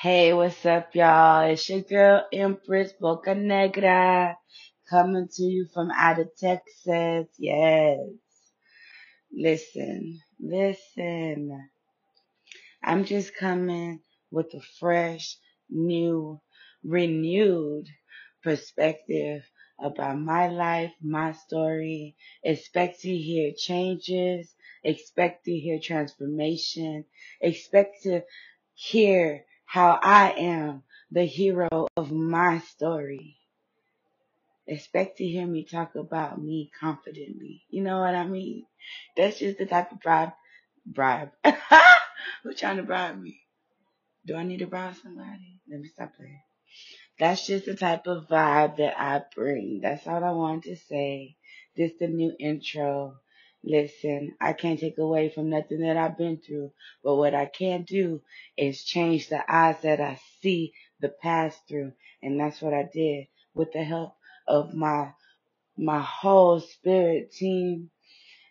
Hey, what's up, y'all? It's your girl Empress Bocanegra coming to you from out of Texas. Yes. Listen, listen. I'm just coming with a fresh, new, renewed perspective about my life, my story. Expect to hear changes. Expect to hear transformation. Expect to hear how I am the hero of my story. Expect to hear me talk about me confidently. You know what I mean? That's just the type of bribe. Bribe. Who's trying to bribe me? Do I need to bribe somebody? Let me stop playing. That's just the type of vibe that I bring. That's all I wanted to say. This the new intro. Listen, I can't take away from nothing that I've been through, but what I can do is change the eyes that I see the past through, and that's what I did with the help of my my whole spirit team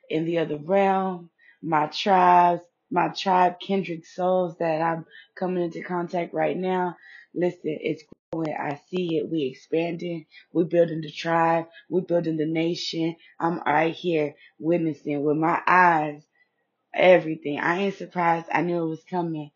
in the other realm, my tribes, my tribe kindred souls that I'm coming into contact right now. Listen, it's I see it. We expanding. We building the tribe. We building the nation. I'm right here witnessing with my eyes everything. I ain't surprised. I knew it was coming.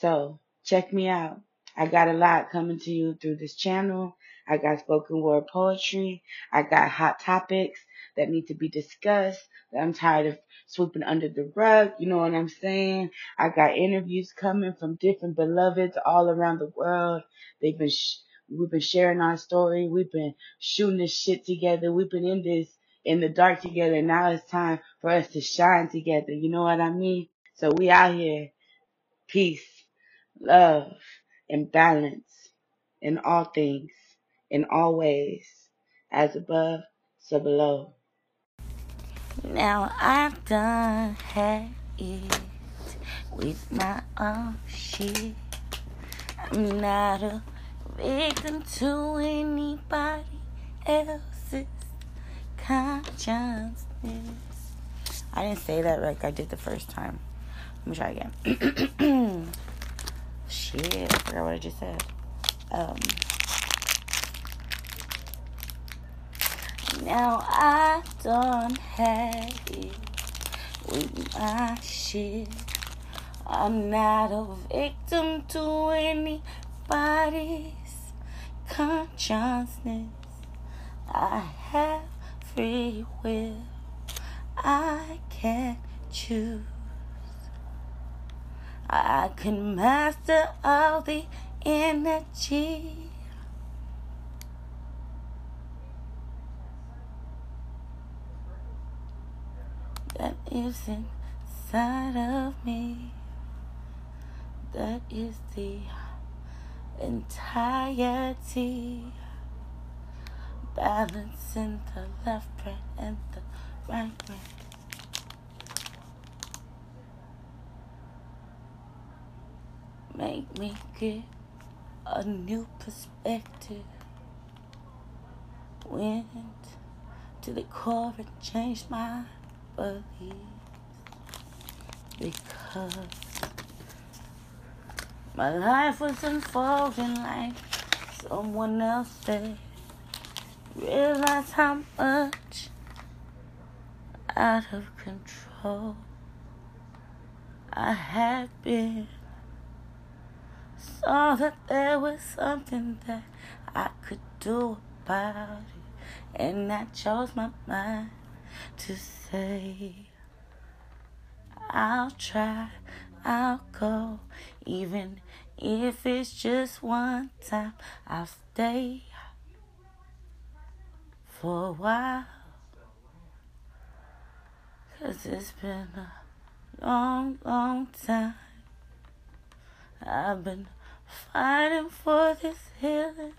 So check me out. I got a lot coming to you through this channel. I got spoken word poetry. I got hot topics that need to be discussed that I'm tired of swooping under the rug. You know what I'm saying? I got interviews coming from different beloveds all around the world. They've been, sh- we've been sharing our story. We've been shooting this shit together. We've been in this in the dark together. Now it's time for us to shine together. You know what I mean? So we out here. Peace love, and balance in all things, in all ways, as above, so below. Now I've done had it with my own shit. I'm not a victim to anybody else's consciousness. I didn't say that like I did the first time. Let me try again. Shit, I forgot what I just said. Um, now I don't have it with my shit. I'm not a victim to anybody's consciousness. I have free will. I can choose. I can master all the energy. That is inside of me. That is the entirety. Balancing the left brain and the right brain. Make me get a new perspective. Went to the core and changed my beliefs. Because my life was unfolding like someone else did. Realize how much out of control I had been. Saw that there was something that I could do about it. And I chose my mind to say, I'll try, I'll go, even if it's just one time, I'll stay for a while. Cause it's been a long, long time. I've been fighting for this healing,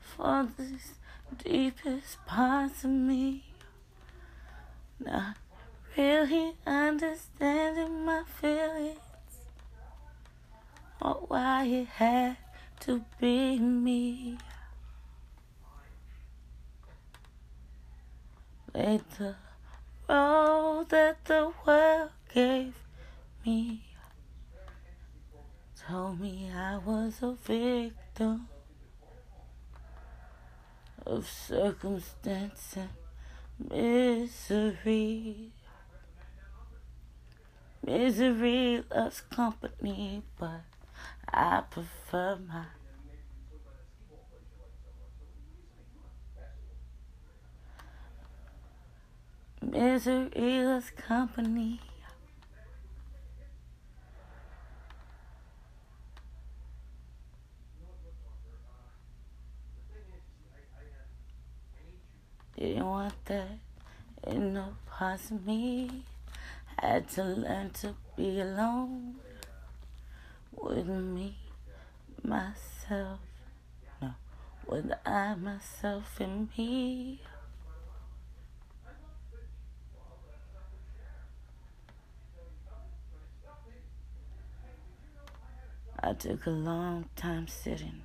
for this deepest parts of me. Not really understanding my feelings or why it had to be me. Laid the road that the world gave me. told me I was a victim of circumstance and misery. Misery loves company, but I prefer my misery loves company. Didn't want that in no parts of me. Had to learn to be alone with me, myself. No, with I, myself, and me. I took a long time sitting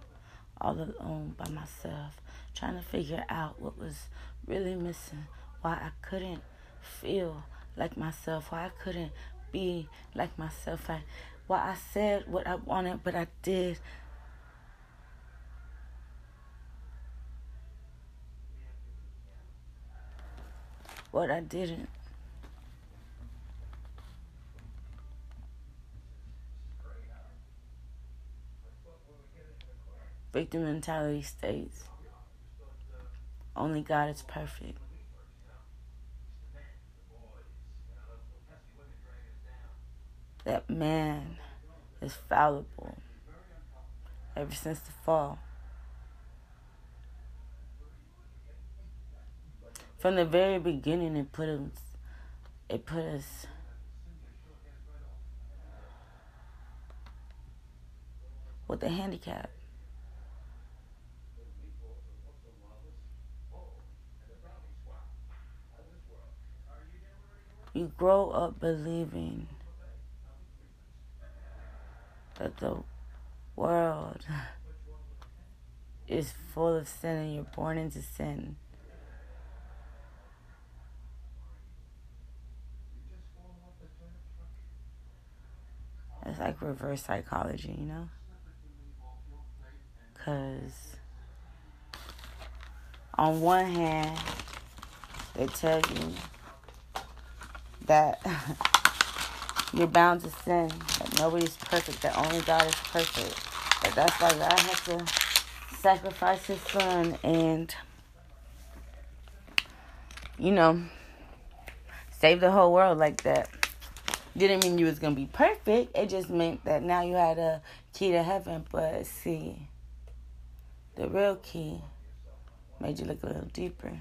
all alone by myself, trying to figure out what was really missing, why I couldn't feel like myself, why I couldn't be like myself, I, why I said what I wanted, but I did. What I didn't. Victim mentality states only God is perfect. That man is fallible ever since the fall. From the very beginning, it put us, it put us with a handicap. You grow up believing that the world is full of sin and you're born into sin. It's like reverse psychology, you know? Because on one hand, they tell you that you're bound to sin, that nobody's perfect, that only God is perfect. That that's why God had to sacrifice his son and, you know, save the whole world like that. Didn't mean you was gonna be perfect. It just meant that now you had a key to heaven. But see, the real key made you look a little deeper.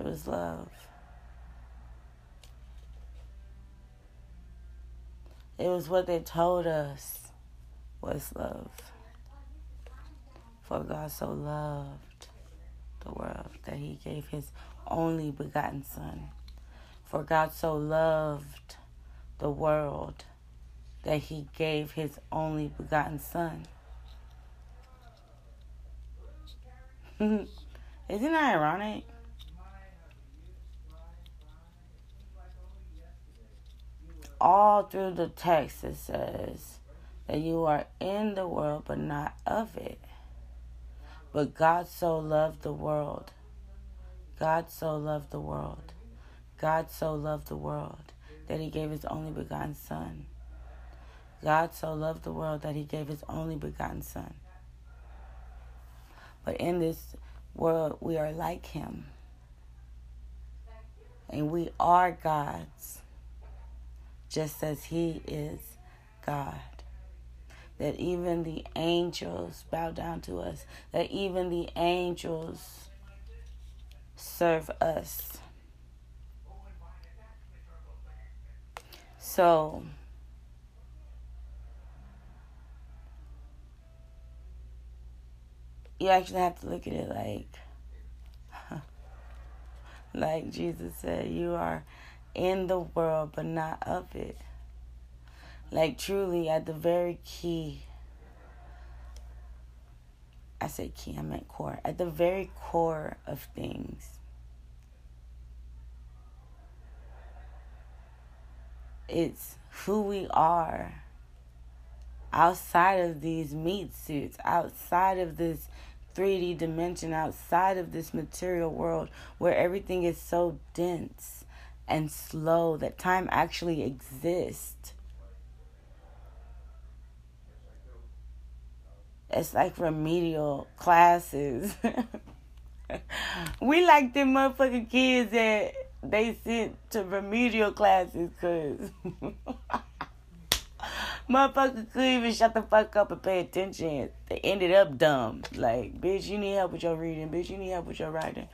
It was love. It was what they told us was love. For God so loved the world that he gave his only begotten Son. For God so loved the world that he gave his only begotten Son. Isn't that ironic? All through the text it says that you are in the world but not of it. But God so loved the world. God so loved the world. God so loved the world that he gave his only begotten Son. God so loved the world that he gave his only begotten Son. But in this world, we are like him. And we are God's just as He is God. That even the angels bow down to us, that even the angels serve us. So, you actually have to look at it like, like Jesus said, you are in the world, but not of it. Like, truly, at the very key, I said key, I meant core. At the very core of things, it's who we are outside of these meat suits, outside of this 3D dimension, outside of this material world where everything is so dense and slow that time actually exists. It's like remedial classes. we like them motherfucking kids that they sent to remedial classes because motherfuckers couldn't even shut the fuck up and pay attention. They ended up dumb. Like, bitch, you need help with your reading. Bitch, you need help with your writing.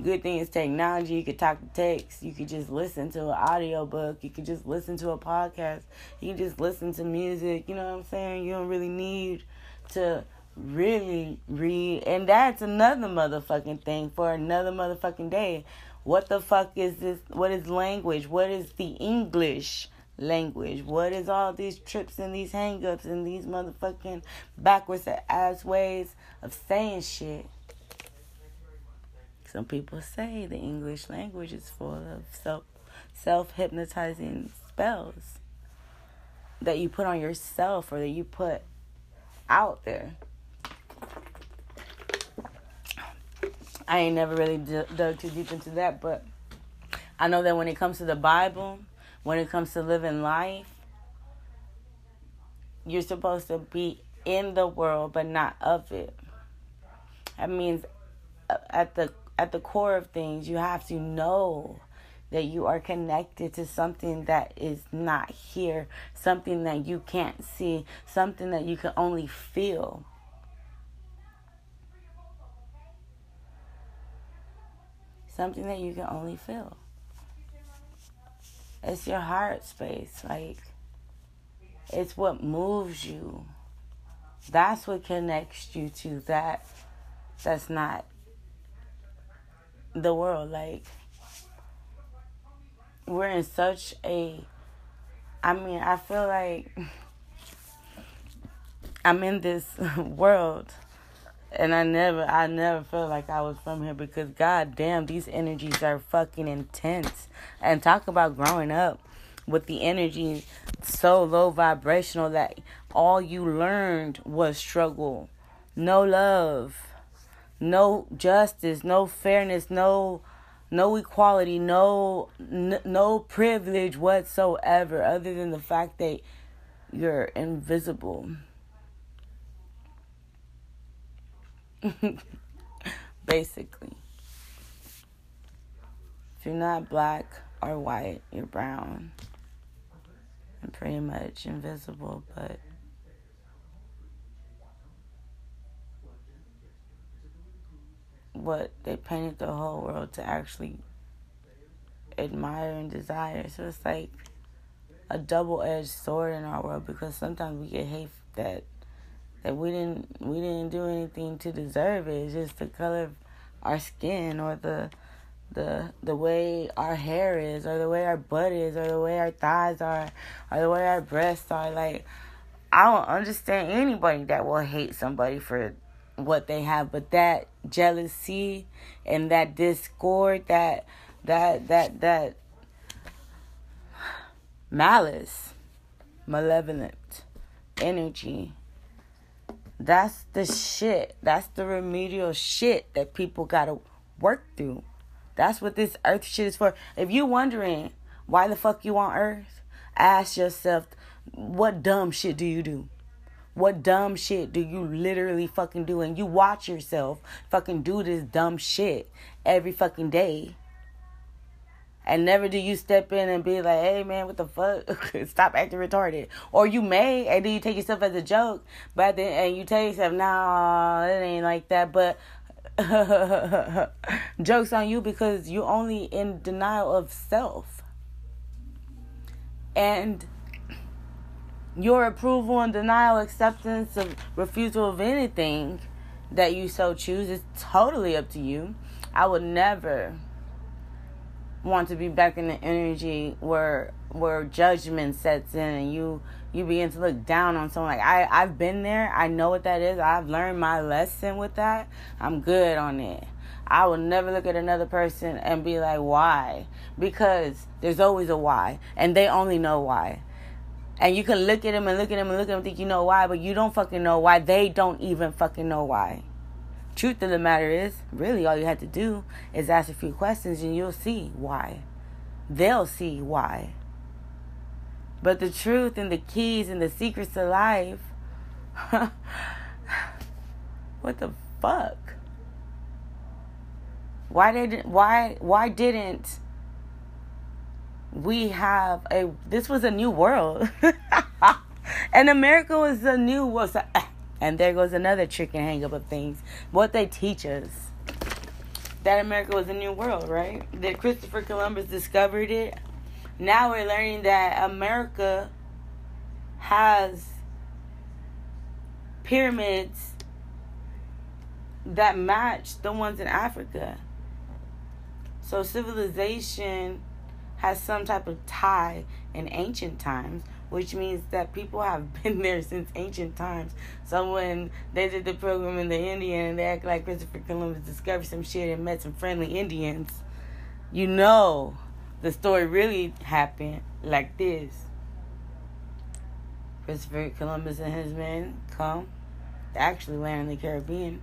Good thing is technology. You could talk to text. You could just listen to an audio book. You could just listen to a podcast. You can just listen to music. You know what I'm saying? You don't really need to really read. And that's another motherfucking thing for another motherfucking day. What the fuck is this? What is language? What is the English language? What is all these trips and these hangups and these motherfucking backwards ass ways of saying shit? Some people say the English language is full of self self hypnotizing spells that you put on yourself or that you put out there. I ain't never really dug too deep into that, but I know that when it comes to the Bible, when it comes to living life, you're supposed to be in the world but not of it. That means uh, at the at the core of things, you have to know that you are connected to something that is not here, something that you can't see, something that you can only feel. something that you can only feel. It's your heart space. Like, it's what moves you. That's what connects you to that. That's not the world. Like, we're in such a. I mean, I feel like I'm in this world and I never I never felt like I was from here because god damn these energies are fucking intense. And talk about growing up with the energy so low vibrational that all you learned was struggle. No love, no justice, no fairness, no no equality, no n- no privilege whatsoever other than the fact that you're invisible. Basically. If you're not black or white, you're brown. And pretty much invisible, but what they painted the whole world to actually admire and desire. So it's like a double edged sword in our world because sometimes we get hate that that we didn't we didn't do anything to deserve it. It's just the color of our skin or the the the way our hair is or the way our butt is or the way our thighs are or the way our breasts are like I don't understand anybody that will hate somebody for what they have but that jealousy and that discord that that that that malice malevolent energy that's the shit. That's the remedial shit that people gotta work through. That's what this earth shit is for. If you wondering why the fuck you on earth, ask yourself, what dumb shit do you do? What dumb shit do you literally fucking do? And you watch yourself fucking do this dumb shit every fucking day. And never do you step in and be like, hey man, what the fuck? Stop acting retarded. Or you may, and then you take yourself as a joke, but then, and you tell yourself, nah, it ain't like that. But jokes on you because you're only in denial of self. And your approval and denial, acceptance of refusal of anything that you so choose is totally up to you. I would never want to be back in the energy where where judgment sets in and you you begin to look down on someone like I I've been there. I know what that is. I've learned my lesson with that. I'm good on it. I will never look at another person and be like, why? Because there's always a why, and they only know why. And you can look at them and look at them and look at them and think you know why, but you don't fucking know why. They don't even fucking know why. Truth of the matter is, really, all you have to do is ask a few questions and you'll see why. They'll see why. But the truth and the keys and the secrets to life, what the fuck? Why didn't? why why didn't we have a this was a new world. And america was a new was a, eh. and there goes another trick and hang up of things. What they teach us. That america was a new world right? That christopher columbus discovered it. Now we're learning that america has pyramids that match the ones in africa. So civilization has some type of tie in ancient times, which means that people have been there since ancient times. So when they did the program in the Indian and they act like Christopher Columbus discovered some shit and met some friendly Indians, you know the story really happened like this. Christopher Columbus and his men come, actually land in the Caribbean,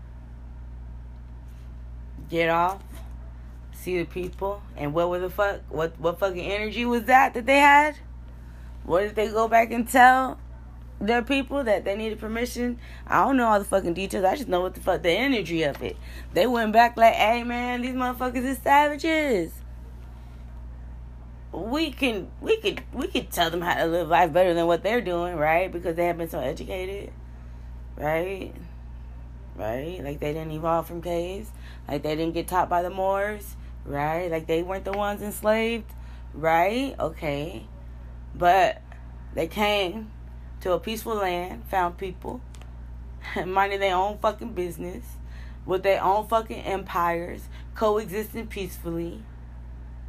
get off, see the people, and what were the fuck? What what fucking energy was that that they had? What did they go back and tell their people that they needed permission? I don't know all the fucking details. I just know what the fuck the energy of it. They went back like, "Hey man, these motherfuckers is savages." We can we could we could tell them how to live life better than what they're doing, right? Because they have been so educated, right? Right? Like they didn't evolve from caves, like they didn't get taught by the Moors right? Like they weren't the ones enslaved, right? Okay. But they came to a peaceful land, found people, minding their own fucking business, with their own fucking empires, coexisting peacefully,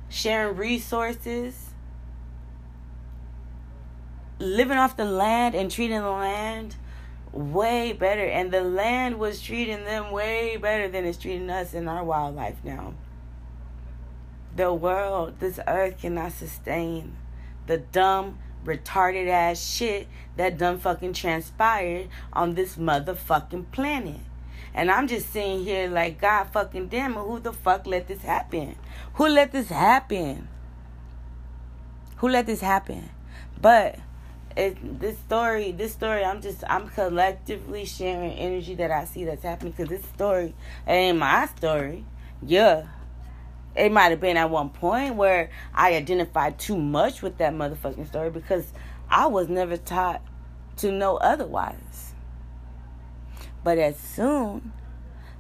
sharing resources, living off the land and treating the land way better. And the land was treating them way better than it's treating us in our wildlife now. The world, this earth cannot sustain the dumb, retarded ass shit that done fucking transpired on this motherfucking planet. And I'm just sitting here like, God fucking damn it, who the fuck let this happen? Who let this happen? Who let this happen? But it, this story, this story, I'm just, I'm collectively sharing energy that I see that's happening because this story ain't my story. Yeah, it might have been at one point where I identified too much with that motherfucking story because I was never taught to know otherwise. But as soon,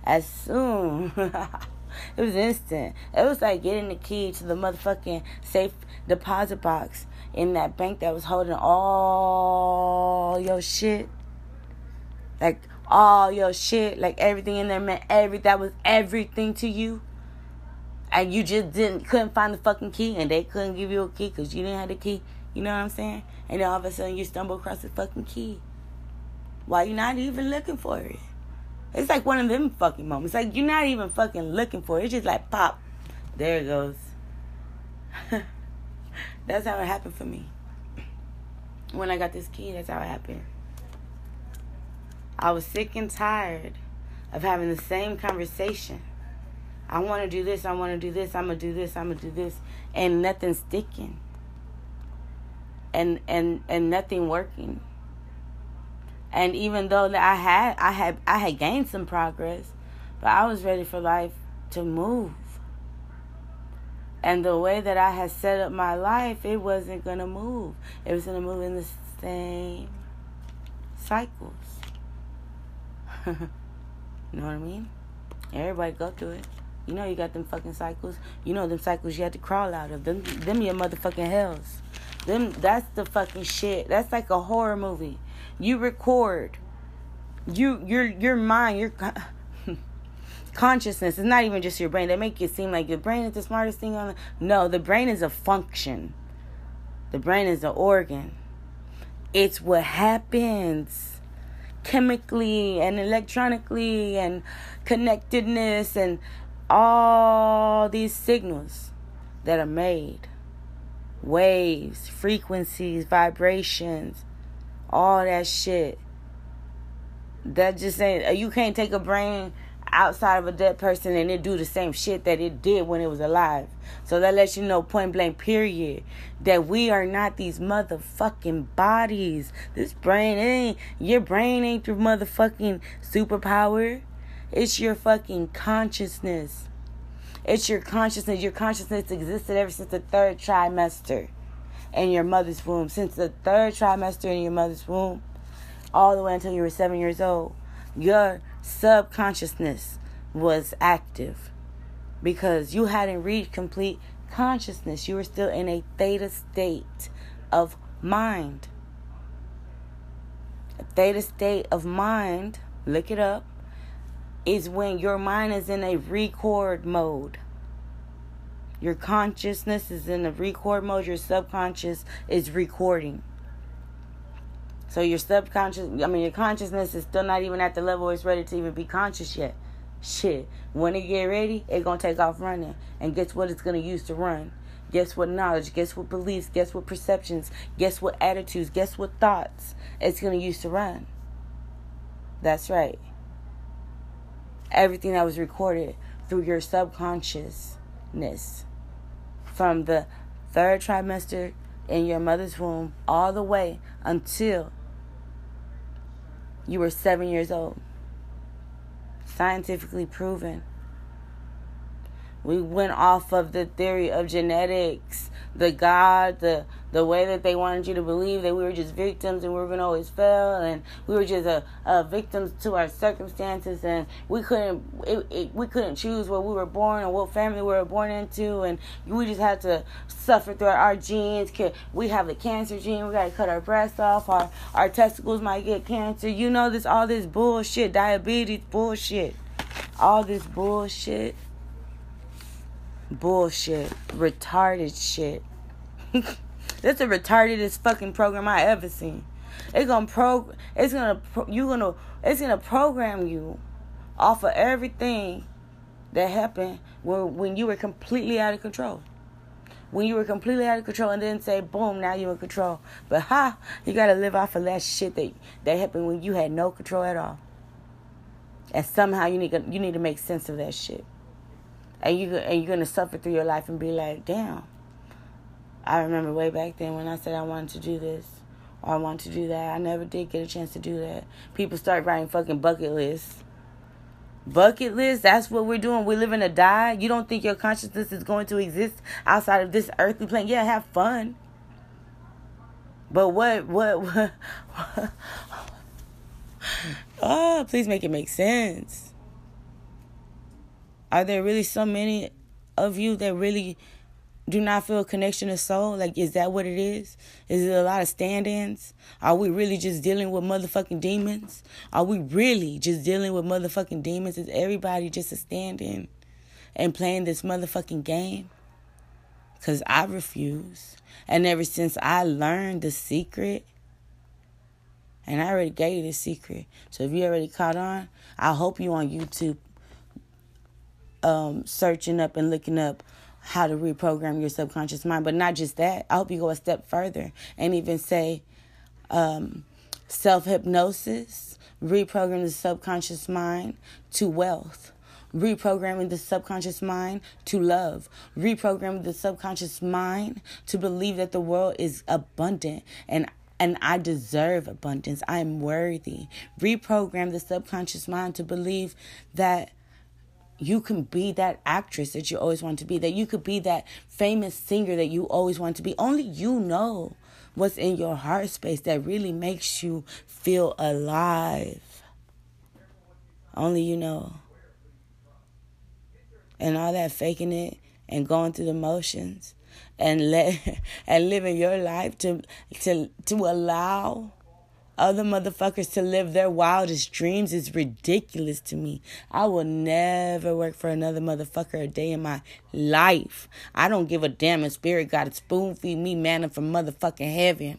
as soon, it was instant. It was like getting the key to the motherfucking safe deposit box in that bank that was holding all your shit. Like all your shit, like everything in there meant every that was everything to you and you just didn't couldn't find the fucking key and they couldn't give you a key because you didn't have the key. You know what i'm saying? And then all of a sudden you stumble across the fucking key. Why you not even looking for it? It's like one of them fucking moments. Like you're not even fucking looking for it. It's just like pop. There it goes. That's how it happened for me. When i got this key that's how it happened. I was sick and tired of having the same conversation I want to do this, I want to do this, I'm going to do this, I'm going to do this and nothing sticking. And and and nothing working. And even though that I had I had I had gained some progress, but I was ready for life to move. And the way that I had set up my life, it wasn't going to move. It was going to move in the same cycles. you know what I mean? Everybody go through it. You know you got them fucking cycles. You know them cycles you had to crawl out of. Them them your motherfucking hells. Them that's the fucking shit. That's like a horror movie. You record. You your your mind, your consciousness. It's not even just your brain. They make it seem like your brain is the smartest thing on the No, the brain is a function. The brain is an organ. It's what happens chemically and electronically and connectedness and all these signals that are made waves, frequencies, vibrations, all that shit. That just ain't, uh, you can't take a brain outside of a dead person and it do the same shit that it did when it was alive. So that lets you know point blank period that we are not these motherfucking bodies. This brain ain't your brain ain't your motherfucking superpower. It's your fucking consciousness. It's your consciousness. Your consciousness existed ever since the third trimester in your mother's womb. Since the third trimester in your mother's womb, all the way until you were seven years old, your subconsciousness was active because you hadn't reached complete consciousness. You were still in a theta state of mind. A theta state of mind, look it up, is when your mind is in a record mode. Your consciousness is in a record mode, your subconscious is recording. So your subconscious, I mean, your consciousness is still not even at the level it's ready to even be conscious yet. Shit, when it get ready, it gonna take off running. And guess what it's gonna use to run? Guess what knowledge? Guess what beliefs? Guess what perceptions? Guess what attitudes? Guess what thoughts it's gonna use to run? That's right everything that was recorded through your subconsciousness from the third trimester in your mother's womb all the way until you were seven years old. Scientifically proven. We went off of the theory of genetics, the God, the the way that they wanted you to believe that we were just victims and we were gonna always fail and we were just a, a victims to our circumstances and we couldn't it, it, we couldn't choose where we were born or what family we were born into and we just had to suffer through our genes. We have the cancer gene. We gotta cut our breasts off. Our our testicles might get cancer. You know this all this bullshit, diabetes bullshit, all this bullshit bullshit, retarded shit. That's the retardedest fucking program I ever seen. It's gonna pro. It's gonna pro, you gonna. It's gonna program you off of everything that happened when when you were completely out of control. When you were completely out of control, and then say, "Boom! Now you're in control." But ha! You gotta live off of that shit that that happened when you had no control at all. And somehow you need you need to make sense of that shit. And you and you're gonna suffer through your life and be like, "Damn." I remember way back then when I said I wanted to do this or I wanted to do that. I never did get a chance to do that. People start writing fucking bucket lists. Bucket list, that's what we're doing. We're living to die. You don't think your consciousness is going to exist outside of this earthly plane? Yeah, have fun. But what, what, what, what? oh, please make it make sense. Are there really so many of you that really do not feel a connection of soul? Like, is that what it is? Is it a lot of stand ins? Are we really just dealing with motherfucking demons? Are we really just dealing with motherfucking demons? Is everybody just a stand in and playing this motherfucking game? Because I refuse. And ever since I learned the secret, and I already gave you the secret. So if you already caught on, I hope you on YouTube um, searching up and looking up how to reprogram your subconscious mind. But not just that, I hope you go a step further and even say um, self hypnosis, reprogram the subconscious mind to wealth. Reprogramming the subconscious mind to love. Reprogramming the subconscious mind to believe that the world is abundant and and I deserve abundance. I am worthy. Reprogram the subconscious mind to believe that you can be that actress that you always want to be, that you could be that famous singer that you always want to be. Only you know what's in your heart space that really makes you feel alive. Only you know. And all that faking it and going through the motions and let and living your life to to to allow other motherfuckers to live their wildest dreams is ridiculous to me. I will never work for another motherfucker a day in my life. I don't give a damn if spirit got to spoon feed me manna from motherfucking heaven.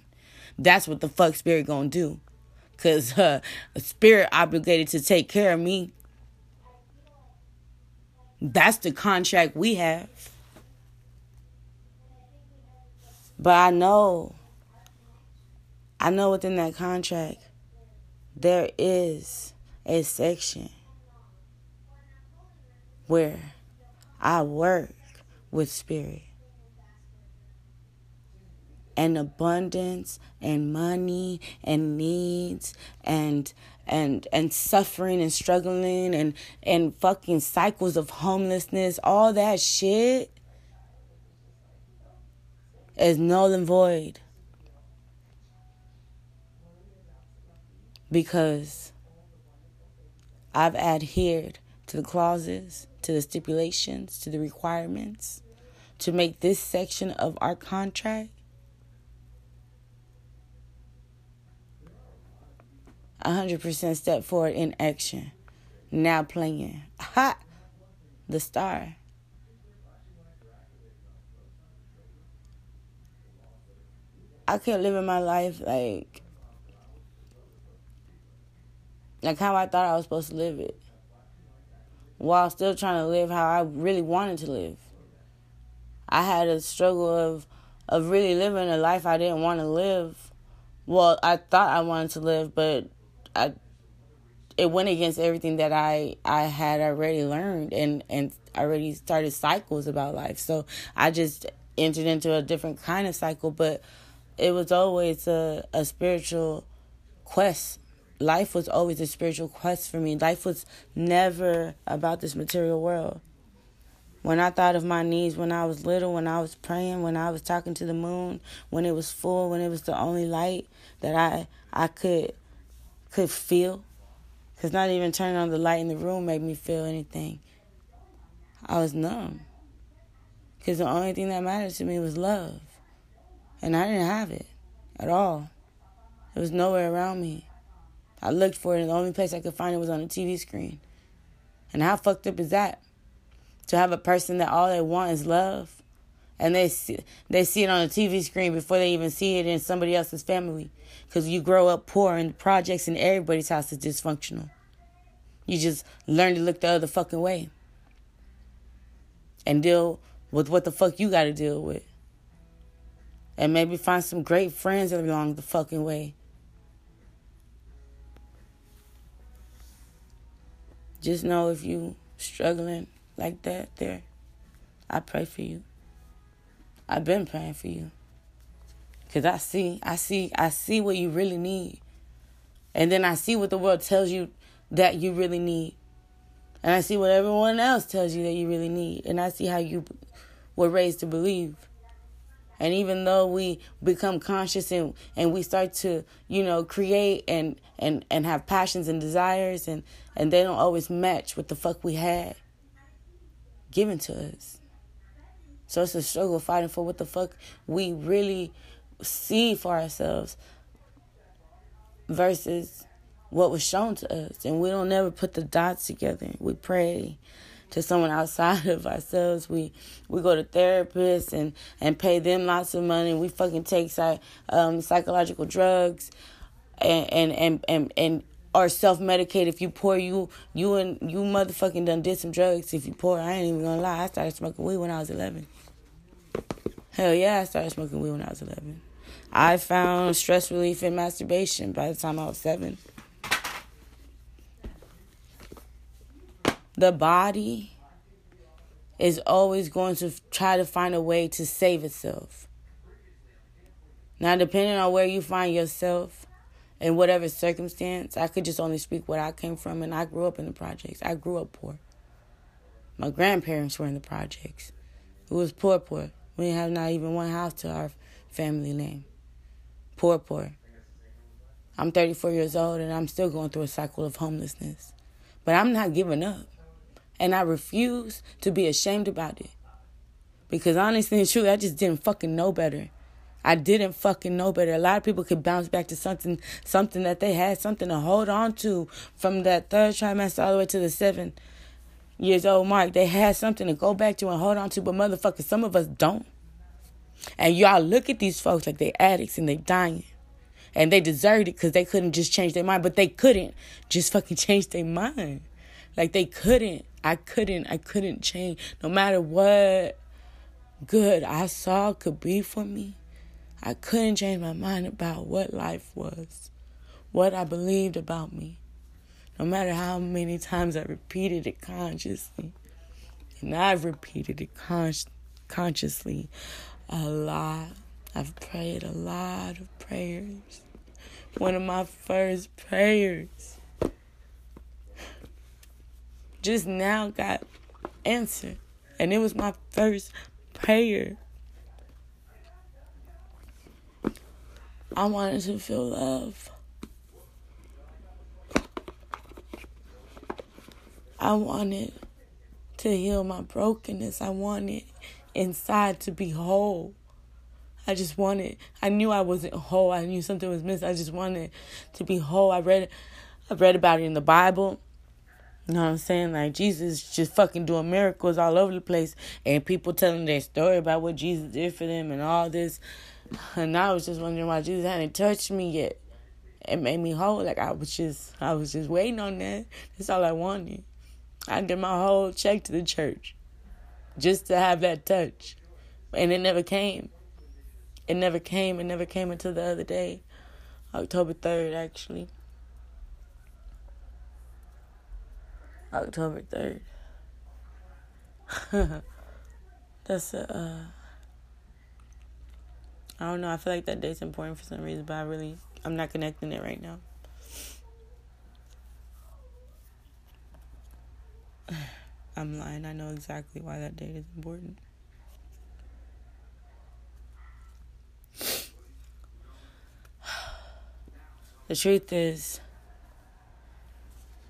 That's what the fuck spirit gonna do. Cause uh, spirit obligated to take care of me. That's the contract we have. But I know, I know within that contract, there is a section where I work with spirit. And abundance and money and needs and and and suffering and struggling and and fucking cycles of homelessness, all that shit is null and void. Because I've adhered to the clauses, to the stipulations, to the requirements to make this section of our contract a hundred percent step forward in action. Now playing. Ha! The star. I can't live in my life like like how I thought I was supposed to live it. While still trying to live how I really wanted to live. I had a struggle of of really living a life I didn't want to live. Well, I thought I wanted to live, but I it went against everything that I I had already learned and and already started cycles about life. So I just entered into a different kind of cycle, but it was always a, a spiritual quest. Life was always a spiritual quest for me. Life was never about this material world. When I thought of my needs when I was little, when I was praying, when I was talking to the moon, when it was full, when it was the only light that I I could could feel, because not even turning on the light in the room made me feel anything. I was numb. Because the only thing that mattered to me was love. And I didn't have it at all. It was nowhere around me. I looked for it, and the only place I could find it was on a TV screen. And how fucked up is that? To have a person that all they want is love, and they see, they see it on a TV screen before they even see it in somebody else's family. Because you grow up poor in projects, and everybody's house is dysfunctional. You just learn to look the other fucking way and deal with what the fuck you got to deal with and maybe find some great friends along the fucking way. Just know if you struggling like that there, I pray for you. I've been praying for you. Cause I see, I see, I see what you really need. And then I see what the world tells you that you really need. And I see what everyone else tells you that you really need. And I see how you were raised to believe. And even though we become conscious and, and we start to, you know, create and, and, and have passions and desires and, and they don't always match what the fuck we had given to us. So it's a struggle fighting for what the fuck we really see for ourselves versus what was shown to us. And we don't never put the dots together. We pray to someone outside of ourselves. We we go to therapists and and pay them lots of money. We fucking take um, psychological drugs, and and and and. and or self medicate if you pour you you and you motherfucking done did some drugs if you pour I ain't even gonna lie I started smoking weed when I was eleven. Hell yeah, I started smoking weed when I was eleven. I found stress relief in masturbation by the time I was seven. The body is always going to try to find a way to save itself. Now, depending on where you find yourself in whatever circumstance, I could just only speak what I came from, and I grew up in the projects. I grew up poor. My grandparents were in the projects. It was poor, poor. We didn't have not even one house to our family name. Poor, poor. I'm 34 years old, and I'm still going through a cycle of homelessness. But I'm not giving up. And I refuse to be ashamed about it. Because honestly and truly, I just didn't fucking know better. I didn't fucking know better. A lot of people could bounce back to something something that they had, something to hold on to from that third trimester all the way to the seven years old mark. They had something to go back to and hold on to, but motherfuckers, some of us don't. And y'all look at these folks like they addicts and they dying. And they deserved it because they couldn't just change their mind, but they couldn't just fucking change their mind. Like they couldn't I couldn't I couldn't change no matter what good I saw could be for me. I couldn't change my mind about what life was, what I believed about me. No matter how many times I repeated it consciously. And I've repeated it con- consciously a lot. I've prayed a lot of prayers. One of my first prayers just now got answered. And it was my first prayer. I wanted to feel love. I wanted to heal my brokenness. I wanted inside to be whole. I just wanted, I knew I wasn't whole. I knew something was missing. I just wanted to be whole. I read, I read about it in the Bible. You know what I'm saying? Like Jesus just fucking doing miracles all over the place, and people telling their story about what Jesus did for them and all this. And I was just wondering why Jesus hadn't touched me yet. It made me whole. Like I was just, I was just waiting on that. That's all I wanted. I did my whole check to the church just to have that touch. And it never came. It never came. It never came until the other day, October 3rd, actually. October 3rd. That's a, uh, I don't know. I feel like that date's important for some reason, but I really, I'm not connecting it right now. I'm lying. I know exactly why that date is important. The truth is,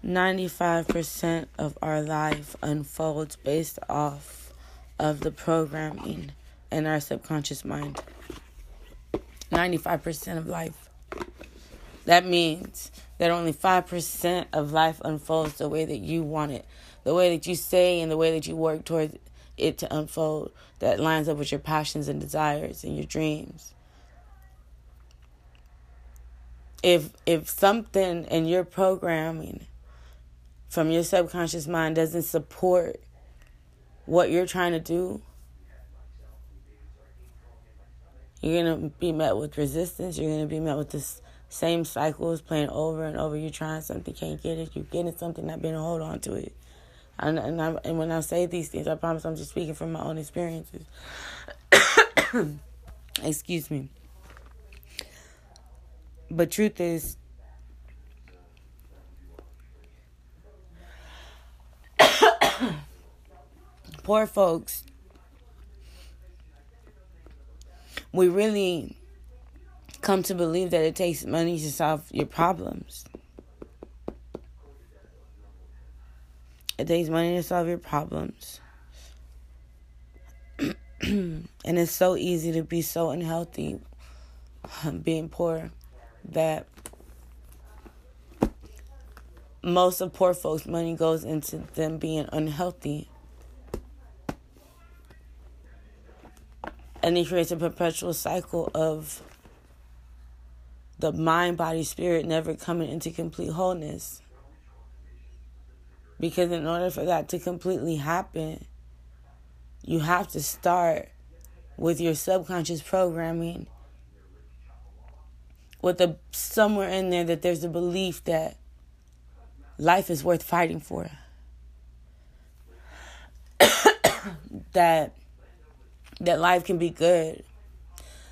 95% of our life unfolds based off of the programming in our subconscious mind. 95% of life. That means that only 5% of life unfolds the way that you want it, the way that you say and the way that you work towards it to unfold that lines up with your passions and desires and your dreams. If if something in your programming from your subconscious mind doesn't support what you're trying to do, you're going to be met with resistance. You're going to be met with this same cycles playing over and over. You're trying something, can't get it. You're getting something, not being hold on to it. And and, I, and when I say these things, I promise I'm just speaking from my own experiences. Excuse me. But truth is, poor folks, we really come to believe that it takes money to solve your problems. It takes money to solve your problems. and it's so easy to be so unhealthy being poor that most of poor folks' money goes into them being unhealthy. And it creates a perpetual cycle of the mind, body, spirit never coming into complete wholeness. Because in order for that to completely happen, you have to start with your subconscious programming with a somewhere in there that there's a belief that life is worth fighting for. that that life can be good.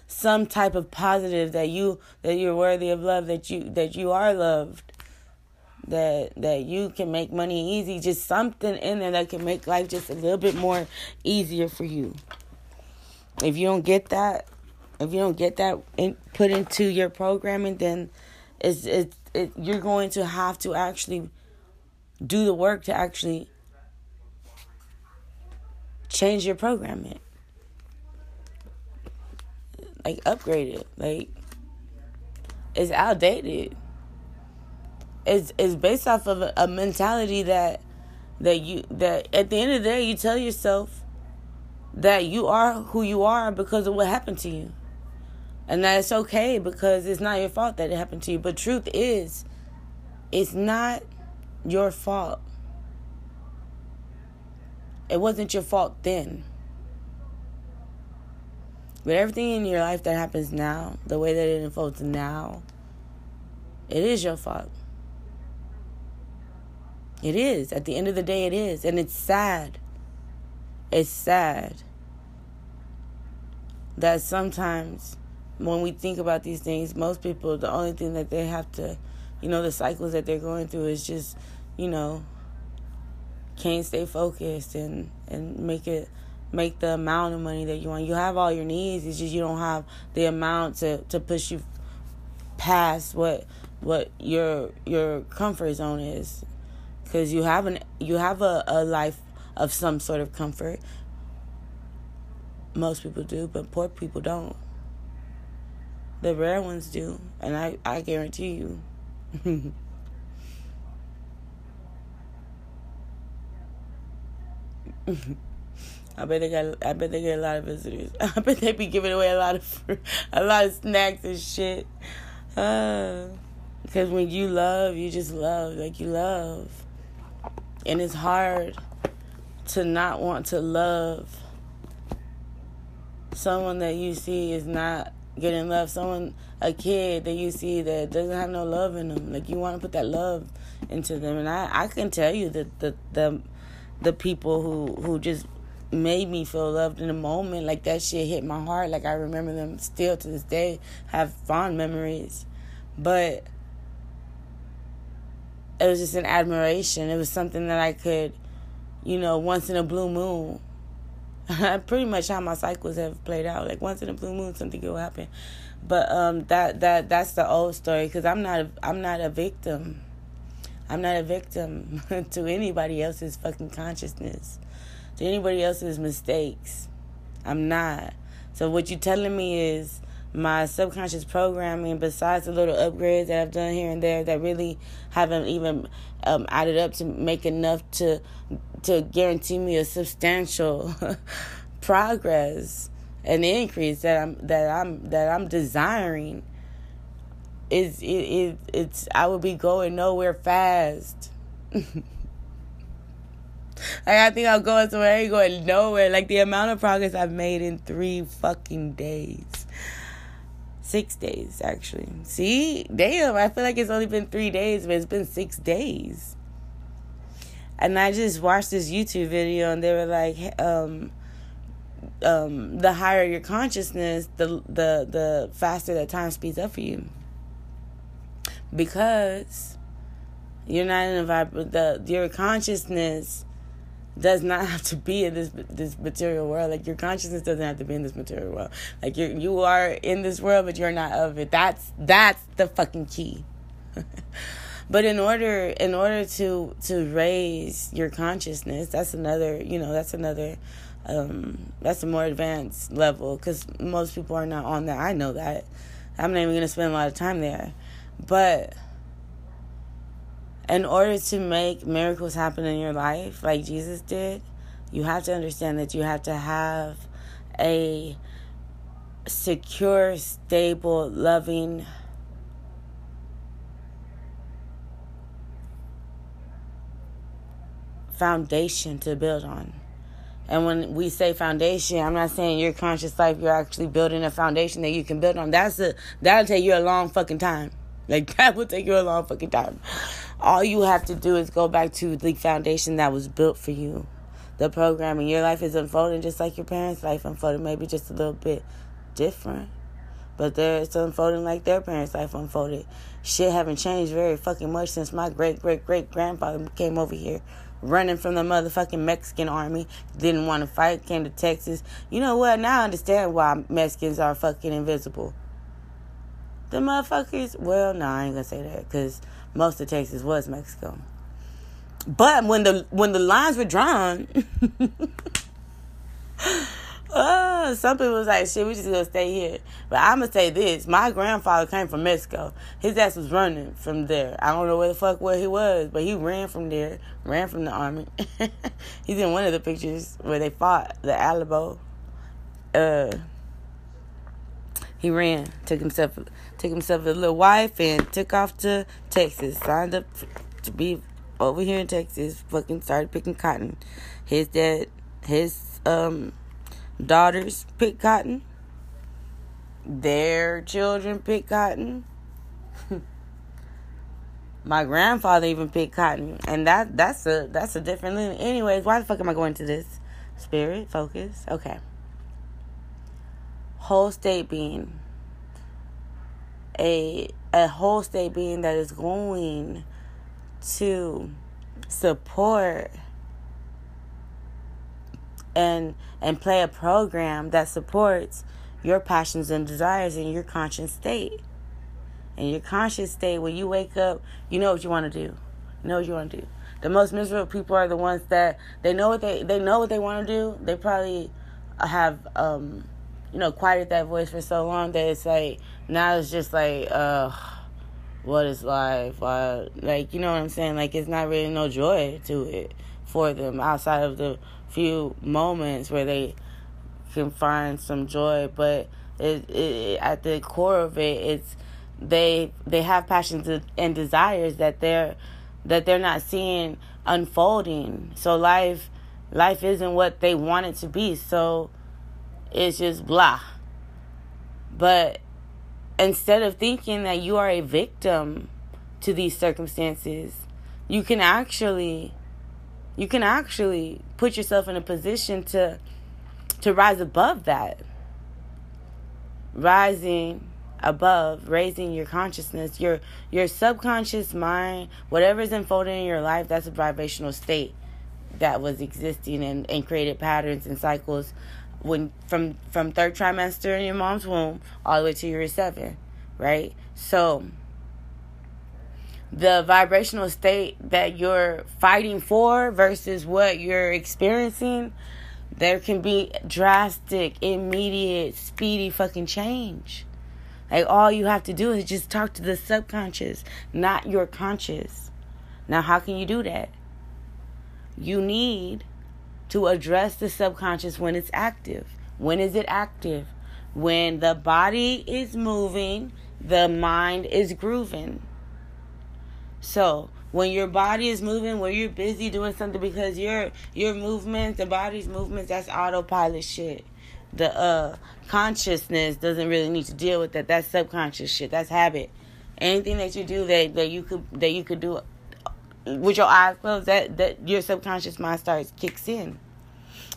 Some type of positive that you that you're worthy of love, that you that you are loved. That that you can make money easy, just something in there that can make life just a little bit more easier for you. If you don't get that, if you don't get that in, put into your programming, then it's it's it, you're going to have to actually do the work to actually change your programming, like upgrade it. Like it's outdated. It's it's based off of a, a mentality that that you that at the end of the day you tell yourself that you are who you are because of what happened to you. And that's okay because it's not your fault that it happened to you. But truth is, it's not your fault. it wasn't your fault then. But everything in your life that happens now, the way that it unfolds now, it is your fault. It is. At the end of the day, it is. And it's sad. It's sad that sometimes when we think about these things, most people, the only thing that they have to, you know, the cycles that they're going through is just, you know, can't stay focused and, and make it make the amount of money that you want. You have all your needs. It's just you don't have the amount to, to push you past what what your your comfort zone is, because you have an you have a, a life of some sort of comfort. Most people do, but poor people don't. The rare ones do, and I I guarantee you. I bet they got. I bet they get a lot of visitors. I bet they be giving away a lot of, a lot of snacks and shit. Uh, because when you love, you just love like you love, and it's hard to not want to love someone that you see is not getting love. Someone, a kid that you see that doesn't have no love in them. Like you want to put that love into them, and I, I can tell you that the the the people who who just made me feel loved in a moment. Like that shit hit my heart. Like I remember them still to this day, have fond memories. But it was just an admiration. It was something that I could, you know, once in a blue moon. pretty much how my cycles have played out. Like once in a blue moon, something will happen. But um, that that that's the old story because I'm not a, I'm not a victim. I'm not a victim to anybody else's fucking consciousness to anybody else's mistakes. I'm not. So what you're telling me is my subconscious programming, besides the little upgrades that I've done here and there, that really haven't even um, added up to make enough to to guarantee me a substantial progress and increase that I'm that I'm that I'm desiring. Is it, it it's I would be going nowhere fast. Like I think I'm going somewhere. I ain't going nowhere. Like the amount of progress I've made in three fucking days. Six days, actually. See? Damn, I feel like it's only been three days, but it's been six days. And I just watched this YouTube video and they were like, um, um, the higher your consciousness, the the the faster that time speeds up for you. Because you're not in a vibe the your consciousness does not have to be in this this material world. Like your consciousness doesn't have to be in this material world. Like you you are in this world, but you're not of it. That's that's the fucking key. but in order in order to to raise your consciousness, that's another you know that's another um, that's a more advanced level because most people are not on that. I know that. I'm not even gonna spend a lot of time there, but in order to make miracles happen in your life like Jesus did, you have to understand that you have to have a secure, stable, loving, foundation to build on. And when we say foundation, I'm not saying your conscious life, you're actually building a foundation that you can build on. That's a that'll take you a long fucking time. Like that will take you a long fucking time. All you have to do is go back to the foundation that was built for you. The program programming. Your life is unfolding just like your parents' life unfolded, maybe just a little bit different. But they're it's unfolding like their parents' life unfolded. Shit haven't changed very fucking much since my great great great grandfather came over here running from the motherfucking Mexican army, didn't want to fight, came to Texas. You know what? Now I understand why Mexicans are fucking invisible. The motherfuckers, well, no, I ain't gonna say that because most of Texas was Mexico. But when the when the lines were drawn, uh, some people was like, "Shit, we just gonna stay here." But I'm gonna say this: my grandfather came from Mexico. His ass was running from there. I don't know where the fuck where he was, but he ran from there, ran from the army. He's in one of the pictures where they fought the Alamo. Uh, he ran, took himself took himself a little wife and took off to Texas. Signed up to be over here in Texas fucking started picking cotton. His dad, his um daughters pick cotton. Their children pick cotton. My grandfather even picked cotton, and that that's a that's a different. Anyways, why the fuck am I going to this? Spirit, focus. Okay. Whole state being a a whole state being that is going to support and and play a program that supports your passions and desires in your conscious state. In your conscious state, when you wake up, you know what you want to do. You know what you want to do. The most miserable people are the ones that they know what they they know what they want to do. They probably have um, you know quieted that voice for so long that it's like now it's just like uh what is life? Uh, like you know what I'm saying? Like it's not really no joy to it for them outside of the few moments where they can find some joy, but it, it, at the core of it, it's they they have passions and desires that they're that they're not seeing unfolding. So life life isn't what they want it to be. So it's just blah. But instead of thinking that you are a victim to these circumstances, you can actually you can actually put yourself in a position to to rise above that. Rising above, raising your consciousness, your your subconscious mind, whatever is unfolding in your life, that's a vibrational state that was existing and, and created patterns and cycles when from from third trimester in your mom's womb all the way to your seven, right? So the vibrational state that you're fighting for versus what you're experiencing, there can be drastic, immediate, speedy fucking change. Like all you have to do is just talk to the subconscious, not your conscious. Now, how can you do that? You need to address the subconscious when it's active. When is it active? When the body is moving, the mind is grooving. So, when your body is moving, when you're busy doing something because your your movements, the body's movements, that's autopilot shit the uh consciousness doesn't really need to deal with that. That's subconscious shit. That's habit. Anything that you do that that you could that you could do with your eyes closed, that that your subconscious mind starts kicks in.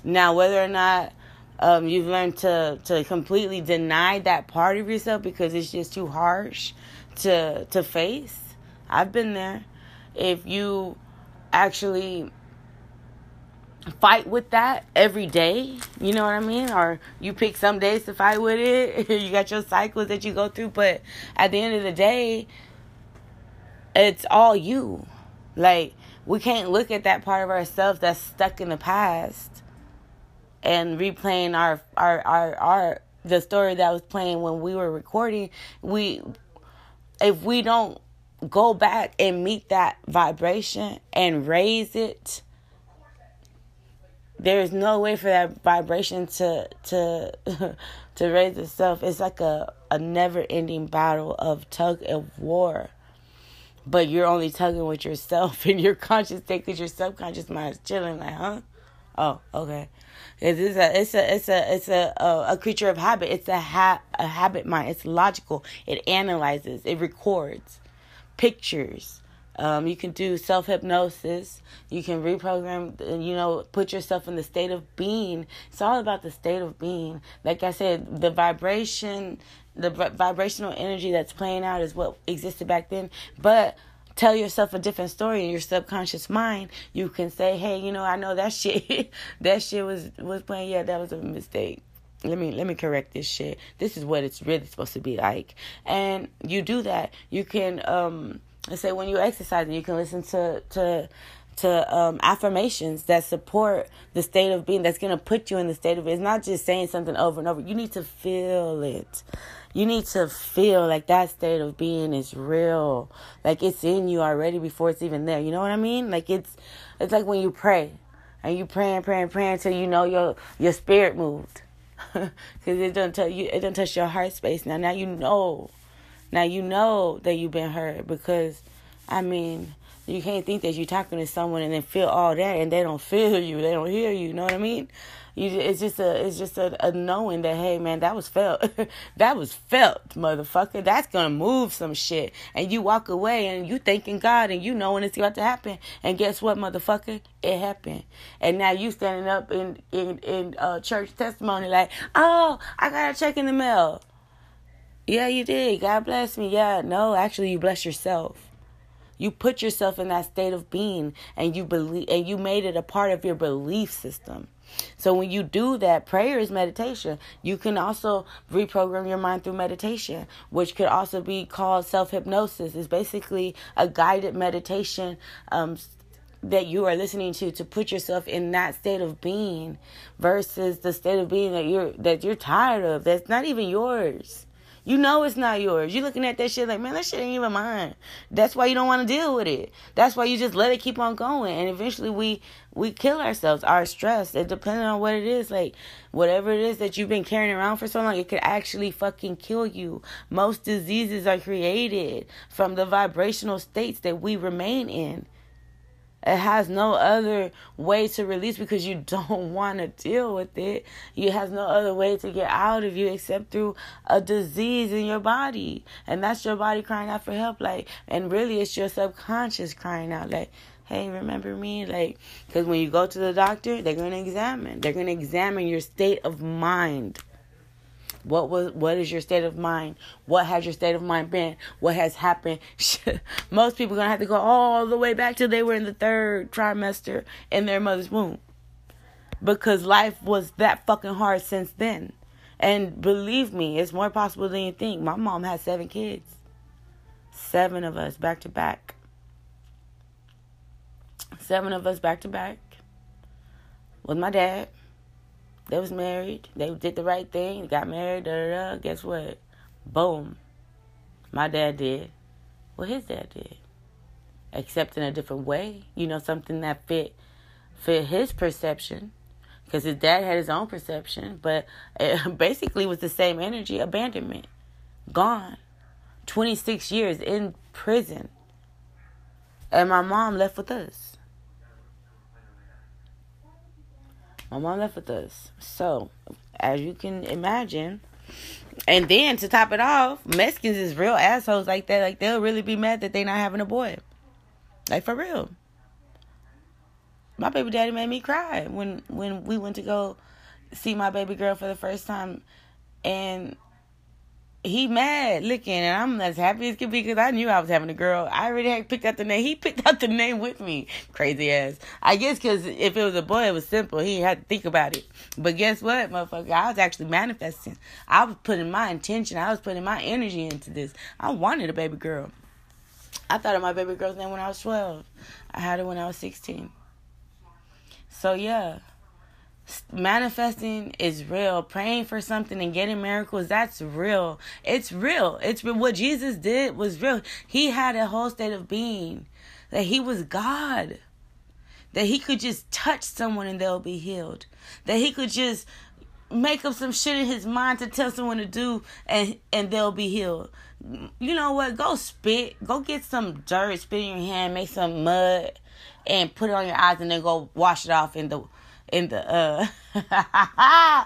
Now, whether or not um, you've learned to to completely deny that part of yourself because it's just too harsh to to face, I've been there. If you actually fight with that every day. You know what I mean? Or you pick some days to fight with it. you got your cycles that you go through, but at the end of the day, it's all you. Like we can't look at that part of ourselves that's stuck in the past and replaying our our our our the story that was playing when we were recording. We if we don't go back and meet that vibration and raise it there's no way for that vibration to to to raise itself. It's like a a never ending battle of tug of war. But you're only tugging with yourself and your conscious state because your subconscious mind is chilling like, huh? Oh, okay. It's a it's a it's a it's a a, a creature of habit. It's a ha- a habit mind. It's logical. It analyzes. It records pictures um, you can do self hypnosis. You can reprogram, you know, put yourself in the state of being. It's all about the state of being. Like I said, the vibration, the vibrational energy that's playing out is what existed back then. But tell yourself a different story in your subconscious mind. You can say, "Hey, you know, I know that shit. that shit was was playing. Yeah, that was a mistake." let me let me correct this shit this is what it's really supposed to be like and you do that you can um say when you're exercising, you can listen to to to um, affirmations that support the state of being. That's gonna put you in the state of it. It's not just saying something over and over. You need to feel it. You need to feel like that state of being is real. Like it's in you already before it's even there. You know what I mean? Like it's it's like when you pray and you praying, praying, praying until you know your your spirit moved. Cause it doesn't tell you it doesn't touch your heart space. Now now you know now you know that you've been hurt because, I mean, You can't think that you're talking to someone and then feel all that and they don't feel you, they don't hear you. You know what I mean? You, it's just a, it's just a, a knowing that hey man, that was felt, that was felt, motherfucker. That's gonna move some shit, and you walk away and you thanking God and you knowing it's about to happen, and guess what, motherfucker, it happened, and now you standing up in in in uh, church testimony like, oh, I got a check in the mail. Yeah, you did. God bless me. Yeah, no, actually, you bless yourself. You put yourself in that state of being, and you believe, and you made it a part of your belief system. So when you do that, prayer is meditation. You can also reprogram your mind through meditation, which could also be called self hypnosis. It's basically a guided meditation um, that you are listening to to put yourself in that state of being versus the state of being that you're that you're tired of. That's not even yours. You know it's not yours. You're looking at that shit like, man, that shit ain't even mine. That's why you don't want to deal with it. That's why you just let it keep on going. And eventually we we kill ourselves. Our stress, it depending on what it is, like whatever it is that you've been carrying around for so long, it could actually fucking kill you. Most diseases are created from the vibrational states that we remain in. It has no other way to release because you don't want to deal with it. You has no other way to get out of you except through a disease in your body. And that's your body crying out for help. Like, and really it's your subconscious crying out like, hey, remember me? Like, because when you go to the doctor, they're going to examine. They're going to examine your state of mind. What was what is your state of mind? What has your state of mind been? What has happened? Most people are gonna have to go all the way back till they were in the third trimester in their mother's womb. Because life was that fucking hard since then. And believe me, it's more possible than you think. My mom had seven kids. Seven of us back to back. Seven of us back to back. With my dad. They was married. They did the right thing. Got married. Da, da, da. Guess what? Boom. My dad did. Well, his dad did. Except in a different way. You know, something that fit fit his perception. Because his dad had his own perception, but it basically was the same energy. Abandonment, gone. Twenty six years in prison, and my mom left with us. My mom left with us. So, as you can imagine, and then to top it off, Mexicans is real assholes like that. Like they'll really be mad that they're not having a boy. Like for real. My baby daddy made me cry when when we went to go see my baby girl for the first time, and he mad looking, and I'm as happy as could be because I knew I was having a girl. I already had picked out the name. He picked out the name with me. Crazy ass. I guess because if it was a boy, it was simple. He had to think about it. But guess what, motherfucker? I was actually manifesting. I was putting my intention. I was putting my energy into this. I wanted a baby girl. I thought of my baby girl's name when I was 12. I had it when I was 16. So yeah manifesting is real. Praying for something and getting miracles, that's real. It's real. It's real. What Jesus did was real. He had a whole state of being that he was God. That he could just touch someone and they'll be healed. That he could just make up some shit in his mind to tell someone to do and and they'll be healed. You know what? Go spit. Go get some dirt, spit in your hand, make some mud, and put it on your eyes, and then go wash it off in the in the uh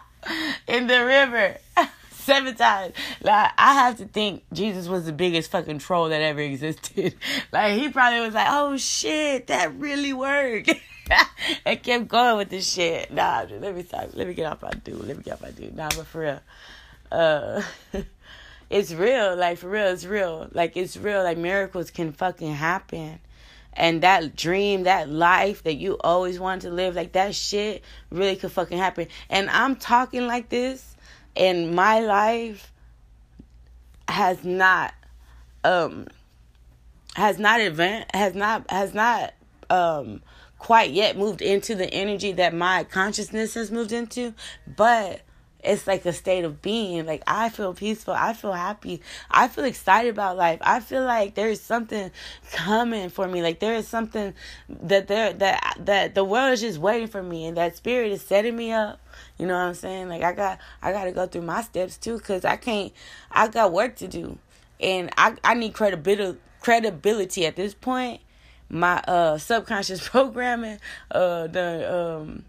in the river seven times. Like I have to think Jesus was the biggest fucking troll that ever existed. like he probably was like, "Oh shit, that really worked." and kept going with this shit. Nah, let me stop. Let me get off my dude. Let me get off my dude. Nah, but for real, uh, it's real. Like for real, it's real. Like it's real. Like miracles can fucking happen and that dream, that life that you always wanted to live, like that shit really could fucking happen. And I'm talking like this, and my life has not, um, has not event has not has not um quite yet moved into the energy that my consciousness has moved into, but it's like a state of being. Like I feel peaceful. I feel happy. I feel excited about life. I feel like there is something coming for me. Like there is something that there that that the world is just waiting for me, and that spirit is setting me up. You know what I'm saying? Like I got I got to go through my steps too, cause I can't. I got work to do, and I I need credibility credibility at this point my uh subconscious programming uh the um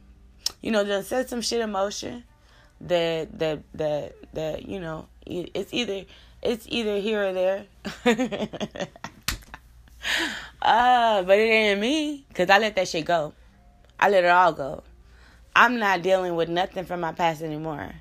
you know done set some shit in motion that that that that you know it's either it's either here or there. Uh but it ain't me because i let that shit go. I let it all go. I'm not dealing with nothing from my past anymore.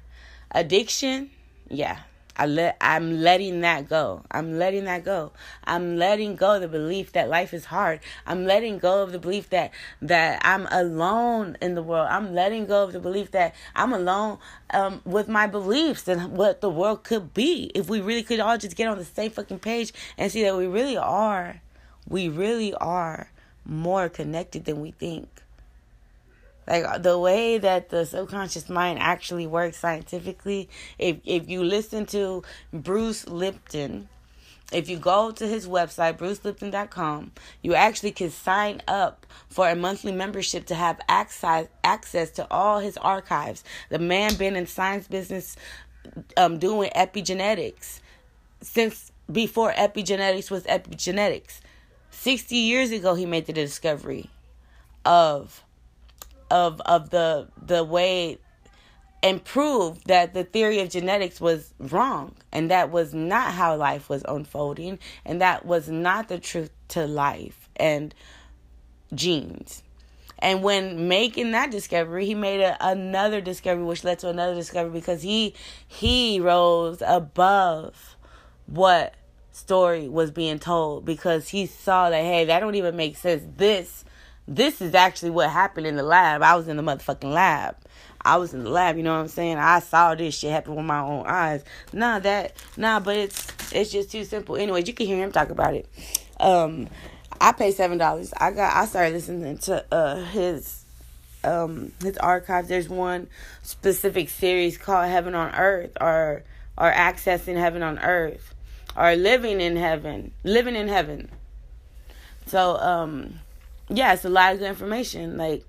Addiction yeah I let I'm letting that go. I'm letting that go. I'm letting go the belief that life is hard. I'm letting go of the belief that that I'm alone in the world. I'm letting go of the belief that I'm alone um, with my beliefs and what the world could be if we really could all just get on the same fucking page and see that we really are, we really are more connected than we think. Like the way that the subconscious mind actually works scientifically, if if you listen to Bruce Lipton, if you go to his website, brucelipton.com, you actually can sign up for a monthly membership to have access access to all his archives. The man been in science business um, doing epigenetics since before epigenetics was epigenetics. 60 years ago he made the discovery of of of the the way and proved that the theory of genetics was wrong and that was not how life was unfolding and that was not the truth to life and genes. And when making that discovery he made a, another discovery which led to another discovery because he he rose above what story was being told because he saw that hey that don't even make sense. This this is actually what happened in the lab. I was in the motherfucking lab. I was in the lab, you know what I'm saying? I saw this shit happen with my own eyes. Nah, that nah, but it's it's just too simple. Anyways, you can hear him talk about it. Um I paid seven dollars. I got I started listening to uh his um his archives. There's one specific series called Heaven on Earth or or Accessing Heaven on Earth or Living in Heaven. Living in Heaven. So um yeah, it's a lot of good information. Like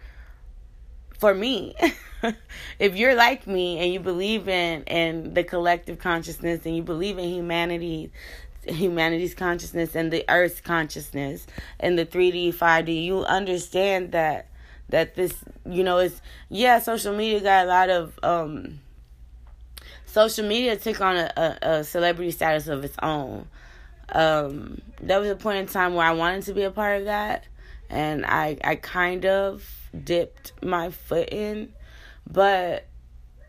for me, if you're like me and you believe in in the collective consciousness and you believe in humanity humanity's consciousness and the earth's consciousness and the 3D 5D you understand that that this you know is yeah social media got a lot of um social media took on a, a, a celebrity status of its own um there was a point in time where I wanted to be a part of that and I I kind of dipped my foot in, but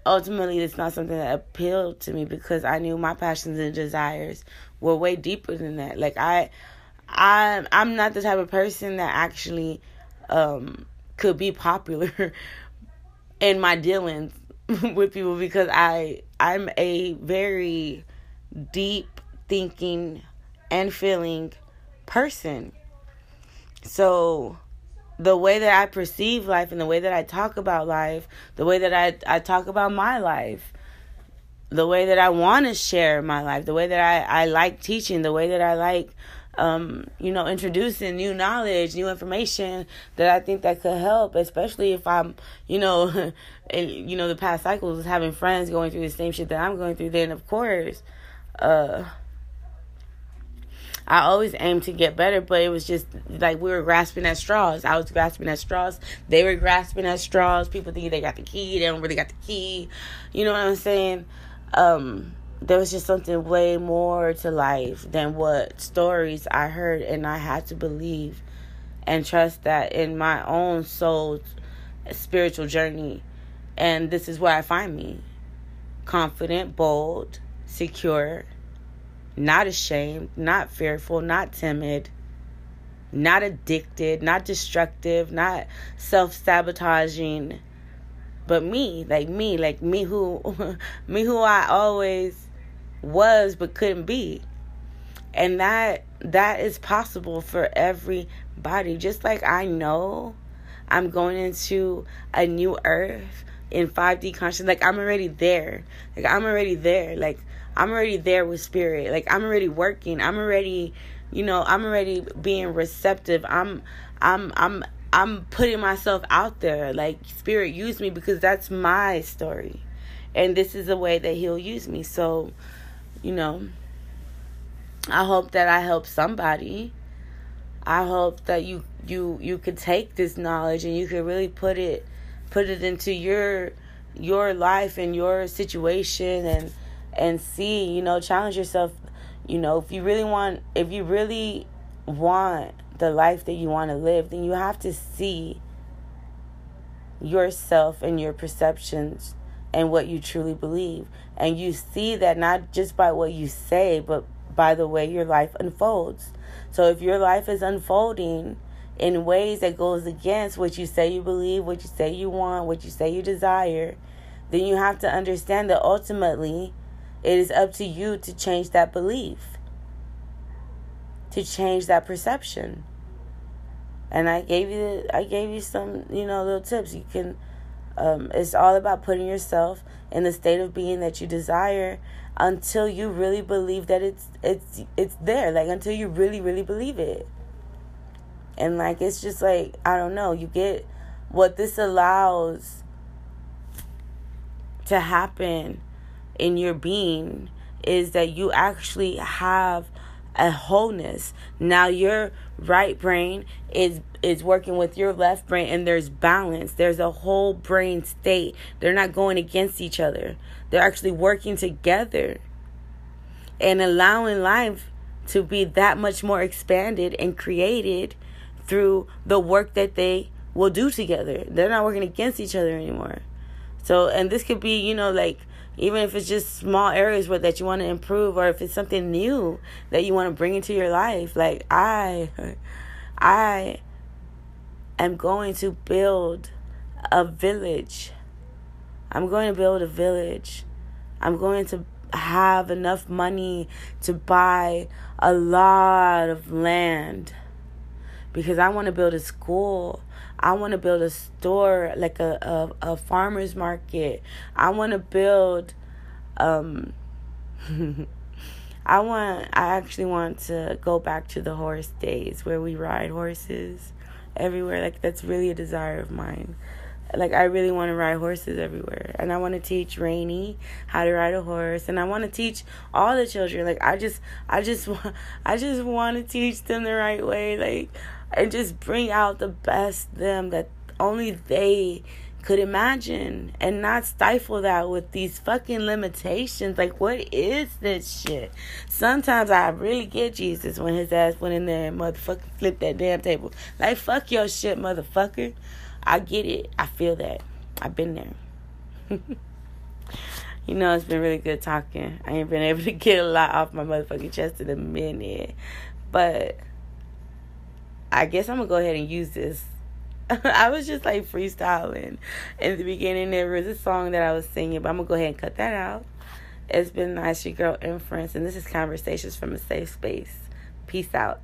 ultimately it's not something that appealed to me because I knew my passions and desires were way deeper than that. Like I I I'm not the type of person that actually um could be popular in my dealings with people because I I'm a very deep thinking and feeling person. So the way that I perceive life and the way that I talk about life, the way that I, I talk about my life, the way that I want to share my life, the way that I, I like teaching, the way that I like, um, you know, introducing new knowledge, new information that I think that could help, especially if I'm, you know, in, you know, the past cycles, having friends going through the same shit that I'm going through, then of course, uh, I always aim to get better, but it was just like we were grasping at straws. I was grasping at straws. They were grasping at straws. People think they got the key. They don't really got the key. You know what I'm saying? Um, there was just something way more to life than what stories I heard, and I had to believe and trust that in my own soul spiritual journey. And this is where I find me confident, bold, secure, not ashamed, not fearful, not timid, not addicted, not destructive, not self sabotaging, but me, like me, like me who, me who I always was but couldn't be. And that that is possible for everybody. Just like I know I'm going into a new earth in 5D consciousness. Like I'm already there. Like I'm already there. Like I'm already there with spirit. Like I'm already working. I'm already, you know, I'm already being receptive. I'm I'm I'm I'm putting myself out there. Like spirit use me because that's my story. And this is the way that he'll use me. So, you know, I hope that I help somebody. I hope that you you you could take this knowledge and you could really put it put it into your your life and your situation and and see, you know, challenge yourself, you know, if you really want if you really want the life that you want to live, then you have to see yourself and your perceptions and what you truly believe. And you see that not just by what you say, but by the way your life unfolds. So if your life is unfolding in ways that goes against what you say you believe, what you say you want, what you say you desire, then you have to understand that ultimately it is up to you to change that belief. To change that perception. And I gave you I gave you some, you know, little tips. You can um, it's all about putting yourself in the state of being that you desire until you really believe that it's it's it's there like until you really really believe it and like it's just like i don't know. You get what this allows to happen in your being is that you actually have a wholeness. Now your right brain is is working with your left brain and there's balance. There's a whole brain state. They're not going against each other. They're actually working together and allowing life to be that much more expanded and created through the work that they will do together. They're not working against each other anymore. So, and this could be, you know, like even if it's just small areas where that you want to improve or if it's something new that you want to bring into your life. Like I I am going to build a village. I'm going to build a village. I'm going to have enough money to buy a lot of land because I want to build a school. I want to build a store, like a, a, a farmer's market. I want to build, um, I want, I actually want to go back to the horse days where we ride horses everywhere. Like, that's really a desire of mine like I really want to ride horses everywhere, and I want to teach Rainy how to ride a horse, and I want to teach all the children. Like I just, I just, I just want to teach them the right way, like, and just bring out the best them that only they could imagine, and not stifle that with these fucking limitations. Like, what is this shit? Sometimes I really get Jesus when his ass went in there and motherfucking flipped that damn table. Like, fuck your shit, motherfucker. I get it. I feel that. I've been there. you know, it's been really good talking. I ain't been able to get a lot off my motherfucking chest in a minute. But I guess I'm to go ahead and use this. I was just like freestyling. In the beginning, there was a song that I was singing, but I'm to go ahead and cut that out. It's been nice, your girl Empress, and this is Conversations from a Safe Space. Peace out.